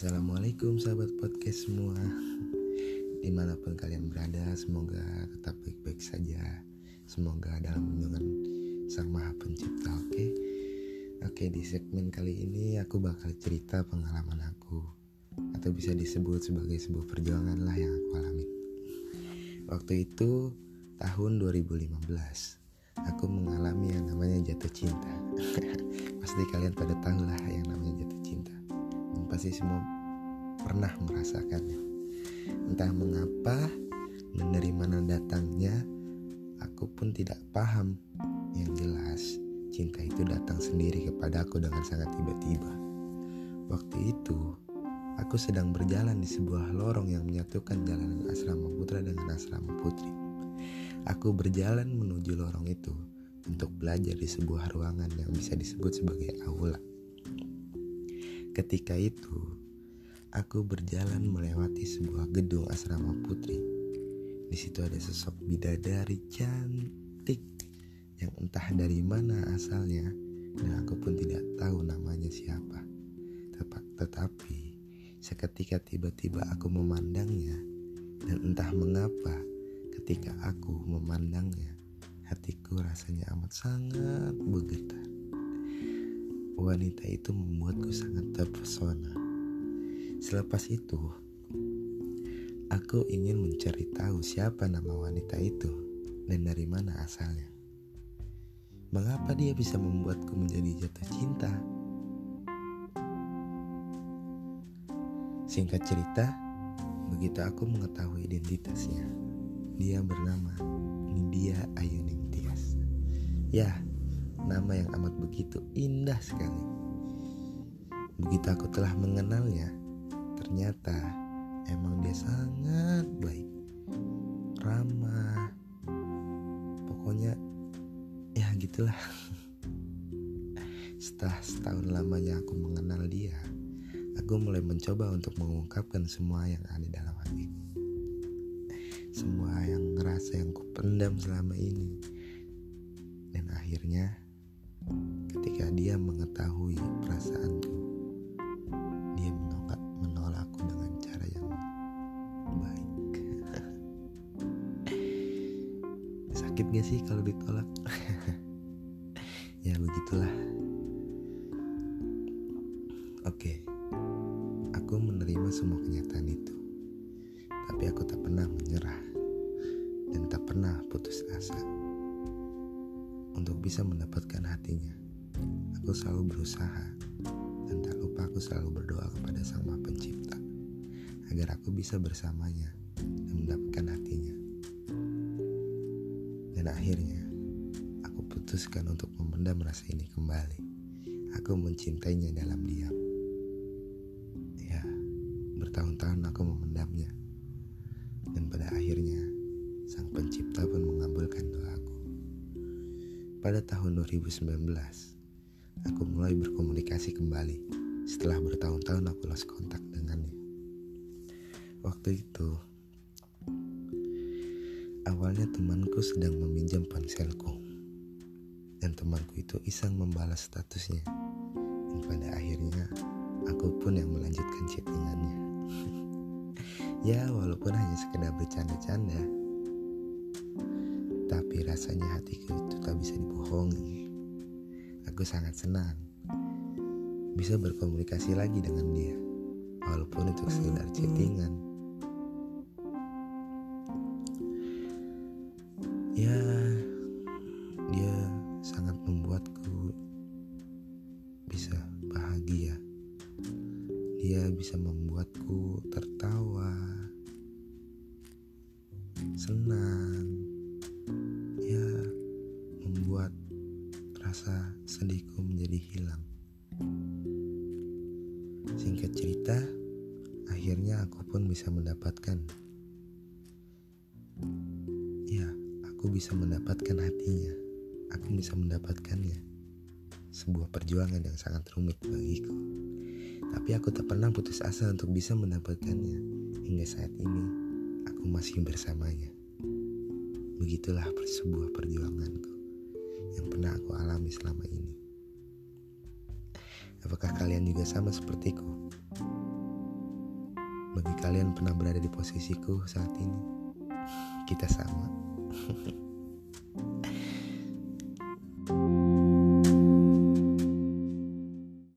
Assalamualaikum sahabat podcast semua. Di mana pun kalian berada Semoga tetap baik-baik saja. Semoga dalam lindungan Sang Maha Pencipta Oke? Okay? Oke di segmen kali ini Aku bakal cerita pengalaman aku Atau bisa disebut sebagai sebuah perjuangan lah yang aku alami. Waktu itu Tahun 2015 Aku mengalami yang namanya jatuh cinta. Pasti kalian pada tahu lah yang namanya jatuh pasti semua pernah merasakannya Entah mengapa dari mana datangnya Aku pun tidak paham. Yang jelas cinta itu datang sendiri kepada aku dengan sangat tiba-tiba. Waktu itu Aku sedang berjalan di sebuah lorong yang menyatukan jalanan asrama putra dengan asrama putri. Aku berjalan menuju lorong itu untuk belajar di sebuah ruangan yang bisa disebut sebagai aula. Ketika itu, aku berjalan melewati sebuah gedung asrama putri. Di situ ada sosok bidadari cantik yang entah dari mana asalnya dan aku pun tidak tahu namanya siapa. Tetapi seketika tiba-tiba aku memandangnya dan entah mengapa ketika aku memandangnya hatiku rasanya amat sangat bergetar. Wanita itu membuatku sangat terpesona. Selepas itu, aku ingin mencari tahu siapa nama wanita itu dan dari mana asalnya. Mengapa dia bisa membuatku menjadi jatuh cinta? Singkat cerita, begitu aku mengetahui identitasnya, dia bernama Nidia Ayuning Ya, nama yang amat begitu indah sekali. Begitu aku telah mengenalnya, ternyata emang dia sangat baik, ramah, pokoknya ya gitulah. Setelah setahun lamanya aku mengenal dia, aku mulai mencoba untuk mengungkapkan semua yang ada dalam hatiku. Semua yang ngerasa yang kupendam selama ini sakit gak sih kalau ditolak ya begitulah oke aku menerima semua kenyataan itu tapi aku tak pernah menyerah dan tak pernah putus asa untuk bisa mendapatkan hatinya. Aku selalu berusaha dan tak lupa aku selalu berdoa kepada Sang Maha Pencipta agar aku bisa bersamanya dan mendapatkan hatinya. Dan akhirnya, aku putuskan untuk memendam rasa ini kembali. Aku mencintainya dalam diam. Ya, bertahun-tahun aku memendamnya. Dan pada akhirnya, Sang Pencipta pun mengabulkan doaku. Pada tahun 2019, aku mulai berkomunikasi kembali setelah bertahun-tahun aku lost kontak dengannya. Waktu itu, awalnya temanku sedang meminjam ponselku dan temanku itu iseng membalas statusnya. Dan pada akhirnya, aku pun yang melanjutkan chattingannya. ya, walaupun hanya sekedar bercanda-canda, tapi rasanya hatiku itu tak bisa dibohongi. Aku sangat senang bisa berkomunikasi lagi dengan dia, walaupun itu sekedar chattingan. Dia bisa membuatku tertawa, senang, rasa sedihku menjadi hilang. Singkat cerita, akhirnya aku pun bisa mendapatkan. Ya, aku bisa mendapatkan hatinya. Aku bisa mendapatkannya. Sebuah perjuangan yang sangat rumit bagiku. Tapi aku tak pernah putus asa untuk bisa mendapatkannya. Hingga saat ini, aku masih bersamanya. Begitulah sebuah perjuanganku yang pernah aku alami selama ini. Apakah kalian juga sama sepertiku? bagi kalian pernah berada di posisiku saat ini kita sama